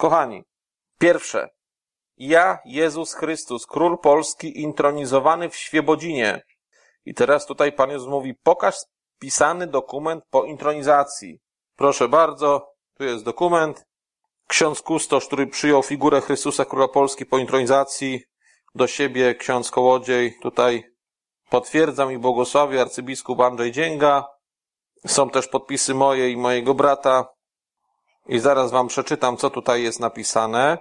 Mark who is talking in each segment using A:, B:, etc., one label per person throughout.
A: Kochani, pierwsze. Ja, Jezus Chrystus, Król Polski, intronizowany w Świebodzinie. I teraz tutaj Pan Jezus mówi, pokaż pisany dokument po intronizacji. Proszę bardzo, tu jest dokument. Ksiądz Kustosz, który przyjął figurę Chrystusa Króla Polski po intronizacji do siebie, ksiądz Kołodziej, tutaj potwierdzam i błogosławię arcybiskup Andrzej Dzięga. Są też podpisy moje i mojego brata. I zaraz wam przeczytam, co tutaj jest napisane.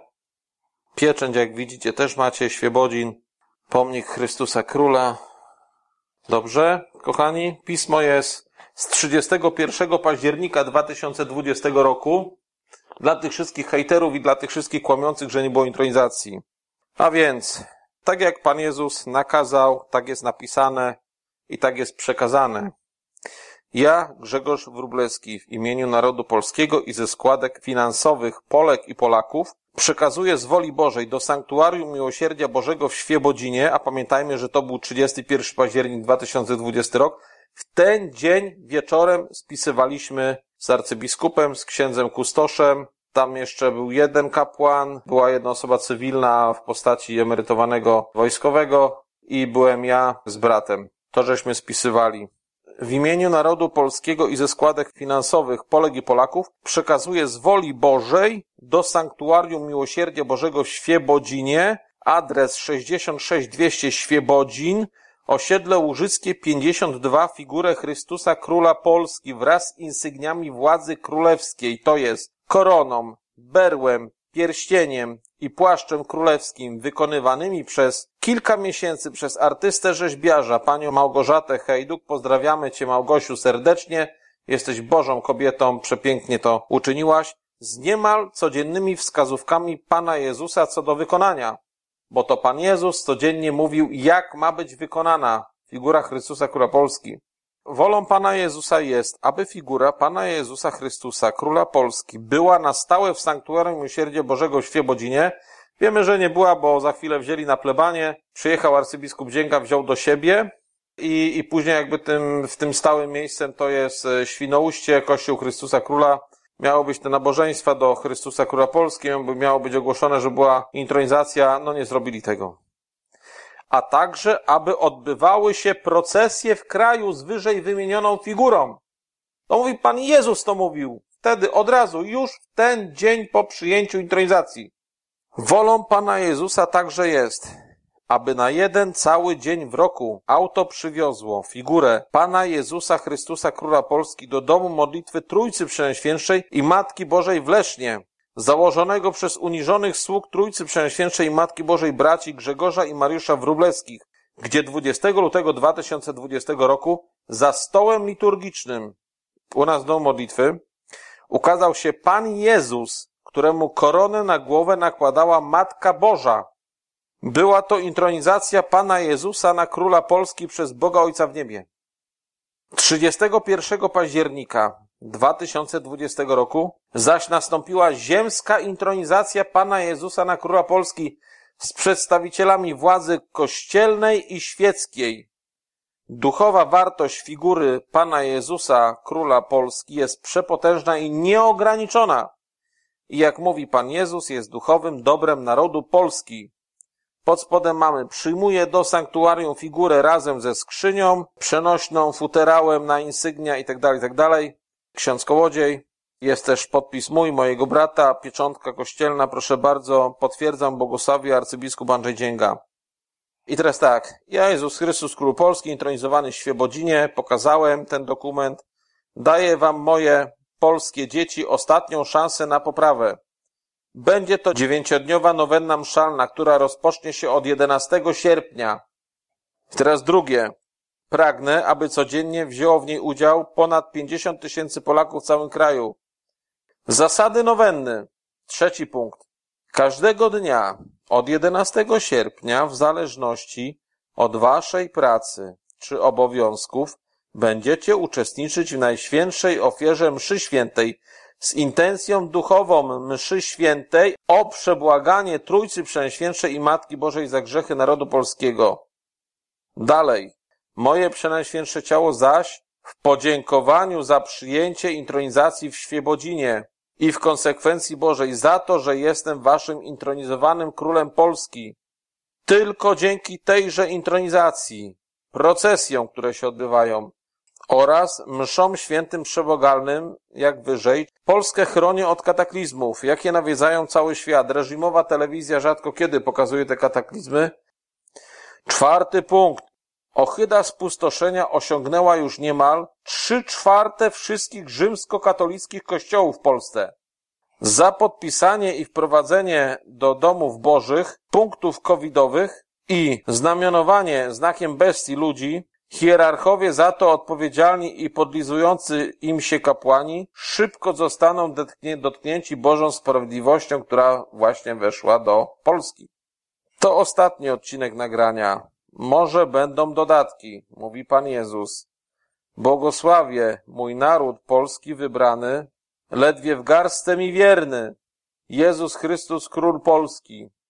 A: Pieczęć, jak widzicie, też macie, Świebodzin, pomnik Chrystusa Króla. Dobrze, kochani, pismo jest z 31 października 2020 roku. Dla tych wszystkich hejterów i dla tych wszystkich kłamiących, że nie było intronizacji. A więc, tak jak Pan Jezus nakazał, tak jest napisane i tak jest przekazane. Ja, Grzegorz Wróblewski, w imieniu Narodu Polskiego i ze składek finansowych Polek i Polaków przekazuję z woli Bożej do Sanktuarium Miłosierdzia Bożego w Świebodzinie, a pamiętajmy, że to był 31 październik 2020 rok, w ten dzień wieczorem spisywaliśmy z arcybiskupem, z księdzem kustoszem, tam jeszcze był jeden kapłan, była jedna osoba cywilna w postaci emerytowanego wojskowego i byłem ja z bratem. To żeśmy spisywali. W imieniu narodu polskiego i ze składek finansowych Polek i Polaków przekazuję z woli Bożej do Sanktuarium Miłosierdzia Bożego w Świebodzinie adres 66200 Świebodzin, osiedle Łużyckie 52 figurę Chrystusa Króla Polski wraz z insygniami władzy królewskiej, to jest koroną, berłem, pierścieniem i płaszczem królewskim wykonywanymi przez kilka miesięcy przez artystę rzeźbiarza, panią Małgorzatę Hejduk. Pozdrawiamy cię Małgosiu serdecznie. Jesteś Bożą kobietą, przepięknie to uczyniłaś. Z niemal codziennymi wskazówkami Pana Jezusa co do wykonania. Bo to Pan Jezus codziennie mówił, jak ma być wykonana figura Chrystusa Króla Polski. Wolą Pana Jezusa jest, aby figura Pana Jezusa Chrystusa, Króla Polski, była na stałe w Sanktuarium Miłosierdzia Bożego w Świebodzinie. Wiemy, że nie była, bo za chwilę wzięli na plebanie. Przyjechał arcybiskup Dzięga, wziął do siebie i, i później jakby tym, w tym stałym miejscem to jest e, Świnoujście, Kościół Chrystusa Króla. Miało być te nabożeństwa do Chrystusa Króla Polski, miało być ogłoszone, że była intronizacja, no nie zrobili tego a także aby odbywały się procesje w kraju z wyżej wymienioną figurą. To mówi Pan Jezus to mówił. Wtedy od razu, już w ten dzień po przyjęciu intronizacji. Wolą Pana Jezusa także jest, aby na jeden cały dzień w roku auto przywiozło figurę Pana Jezusa Chrystusa Króla Polski do domu modlitwy Trójcy Przenajświętszej i Matki Bożej w Lesznie, założonego przez uniżonych sług Trójcy Przenajświętszej Matki Bożej braci Grzegorza i Mariusza Wróblewskich, gdzie 20 lutego 2020 roku za stołem liturgicznym u nas do modlitwy ukazał się Pan Jezus, któremu koronę na głowę nakładała Matka Boża. Była to intronizacja Pana Jezusa na Króla Polski przez Boga Ojca w niebie. 31 października 2020 roku, zaś nastąpiła ziemska intronizacja Pana Jezusa na Króla Polski z przedstawicielami władzy kościelnej i świeckiej. Duchowa wartość figury Pana Jezusa, Króla Polski jest przepotężna i nieograniczona. I jak mówi Pan Jezus, jest duchowym dobrem narodu Polski. Pod spodem mamy przyjmuje do sanktuarium figurę razem ze skrzynią, przenośną, futerałem na insygnia itd., itd. Ksiądz Kołodziej. Jest też podpis mój, mojego brata, pieczątka kościelna, proszę bardzo, potwierdzam, błogosławię arcybiskup Andrzej Dzięga. I teraz tak, ja Jezus Chrystus, Król Polski, intronizowany w Świebodzinie, pokazałem ten dokument. Daję wam moje polskie dzieci ostatnią szansę na poprawę. Będzie to dziewięciodniowa nowenna mszalna, która rozpocznie się od 11 sierpnia. Teraz drugie. Pragnę, aby codziennie wzięło w niej udział ponad 50 tysięcy Polaków w całym kraju. Zasady nowenny. Trzeci punkt. Każdego dnia od 11 sierpnia, w zależności od waszej pracy czy obowiązków, będziecie uczestniczyć w Najświętszej ofierze mszy świętej z intencją duchową mszy świętej o przebłaganie Trójcy Przenajświętszej i Matki Bożej za grzechy narodu polskiego. Dalej. Moje przenajświętsze ciało zaś w podziękowaniu za przyjęcie intronizacji w Świebodzinie i w konsekwencji Bożej za to, że jestem waszym intronizowanym królem Polski. Tylko dzięki tejże intronizacji, procesjom, które się odbywają, oraz mszom świętym przebogalnym, jak wyżej, Polskę chronię od kataklizmów, jakie nawiedzają cały świat. Reżimowa telewizja rzadko kiedy pokazuje te kataklizmy. Czwarty punkt. Ochyda spustoszenia osiągnęła już niemal trzy czwarte wszystkich rzymskokatolickich kościołów w Polsce. Za podpisanie i wprowadzenie do domów bożych punktów covidowych i znamionowanie znakiem bestii ludzi, hierarchowie za to odpowiedzialni i podlizujący im się kapłani szybko zostaną dotknięci Bożą sprawiedliwością, która właśnie weszła do Polski. To ostatni odcinek nagrania. Może będą dodatki, mówi Pan Jezus. Błogosławie mój naród polski wybrany, ledwie w garstce mi wierny. Jezus Chrystus, Król Polski.